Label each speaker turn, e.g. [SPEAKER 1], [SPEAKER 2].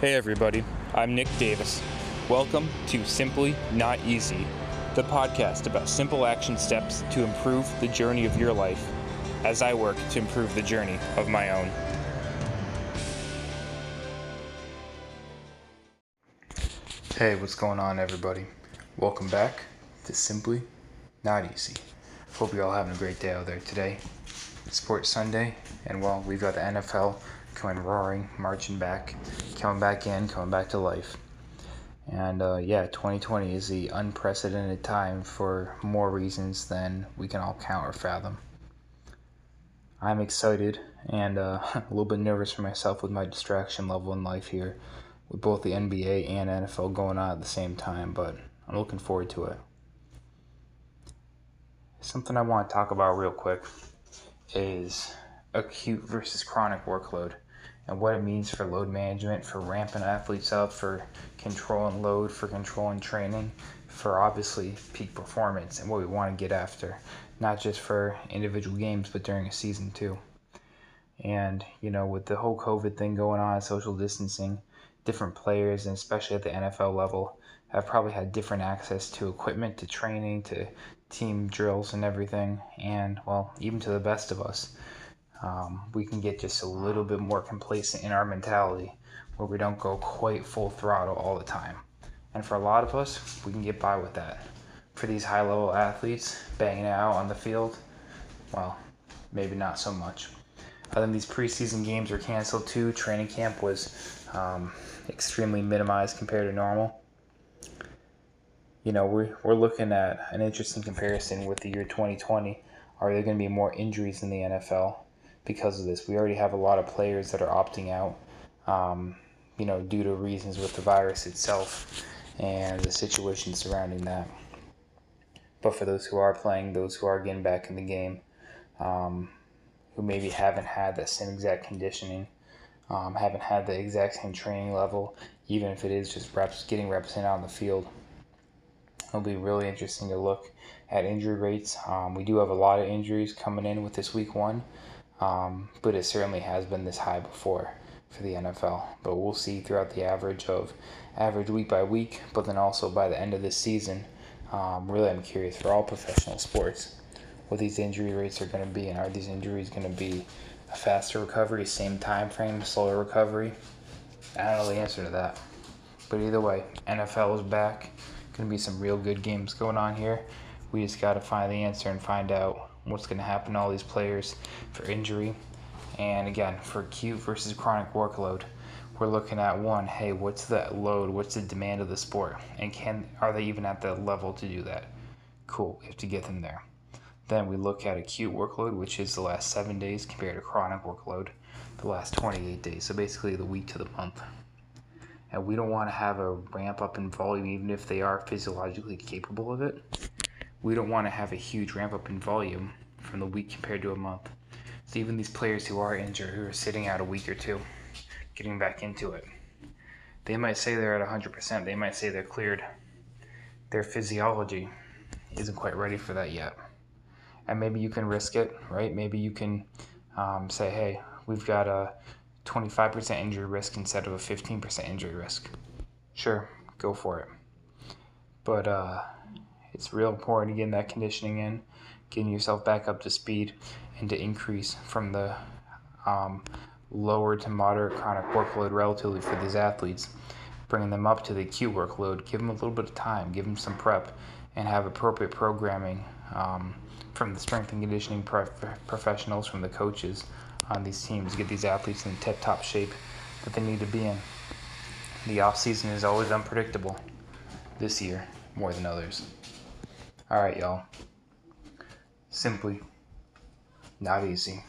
[SPEAKER 1] Hey everybody, I'm Nick Davis. Welcome to Simply Not Easy, the podcast about simple action steps to improve the journey of your life as I work to improve the journey of my own. Hey, what's going on, everybody? Welcome back to Simply Not Easy. Hope you're all having a great day out there today. Sports Sunday, and well, we've got the NFL coming roaring, marching back, coming back in, coming back to life. And uh, yeah, 2020 is the unprecedented time for more reasons than we can all count or fathom. I'm excited and uh, a little bit nervous for myself with my distraction level in life here, with both the NBA and NFL going on at the same time, but I'm looking forward to it. Something I want to talk about real quick is acute versus chronic workload and what it means for load management, for ramping athletes up, for controlling load, for controlling training, for obviously peak performance and what we want to get after, not just for individual games, but during a season too. And, you know, with the whole COVID thing going on, social distancing, different players, and especially at the NFL level, have probably had different access to equipment, to training, to team drills and everything, and, well, even to the best of us um, we can get just a little bit more complacent in our mentality where we don't go quite full throttle all the time. And for a lot of us, we can get by with that. For these high level athletes banging out on the field, well, maybe not so much. I think these preseason games were canceled too. Training camp was um, extremely minimized compared to normal. You know, we're, we're looking at an interesting comparison with the year 2020. Are there going to be more injuries in the NFL? Because of this. We already have a lot of players that are opting out, um, you know, due to reasons with the virus itself and the situation surrounding that. But for those who are playing, those who are getting back in the game, um, who maybe haven't had that same exact conditioning, um, haven't had the exact same training level, even if it is just reps, getting reps in on the field. It'll be really interesting to look at injury rates. Um, we do have a lot of injuries coming in with this week one um, but it certainly has been this high before for the NFL. But we'll see throughout the average of average week by week, but then also by the end of this season. Um, really, I'm curious for all professional sports what these injury rates are going to be, and are these injuries going to be a faster recovery, same time frame, slower recovery? I don't know the answer to that. But either way, NFL is back. Going to be some real good games going on here. We just got to find the answer and find out what's going to happen to all these players for injury. And again, for acute versus chronic workload, we're looking at one, hey, what's the load? What's the demand of the sport? And can are they even at the level to do that? Cool, we have to get them there. Then we look at acute workload, which is the last seven days compared to chronic workload, the last 28 days. So basically the week to the month. And we don't want to have a ramp up in volume, even if they are physiologically capable of it we don't want to have a huge ramp up in volume from the week compared to a month. So even these players who are injured, who are sitting out a week or two, getting back into it, they might say they're at 100%. They might say they're cleared. Their physiology isn't quite ready for that yet. And maybe you can risk it, right? Maybe you can um, say, hey, we've got a 25% injury risk instead of a 15% injury risk. Sure, go for it. But uh, it's real important to getting that conditioning in, getting yourself back up to speed, and to increase from the um, lower to moderate chronic workload relatively for these athletes, bringing them up to the acute workload. Give them a little bit of time, give them some prep, and have appropriate programming um, from the strength and conditioning prof- professionals, from the coaches on these teams, get these athletes in the tip top shape that they need to be in. The off season is always unpredictable. This year, more than others. All right, y'all. Simply not easy.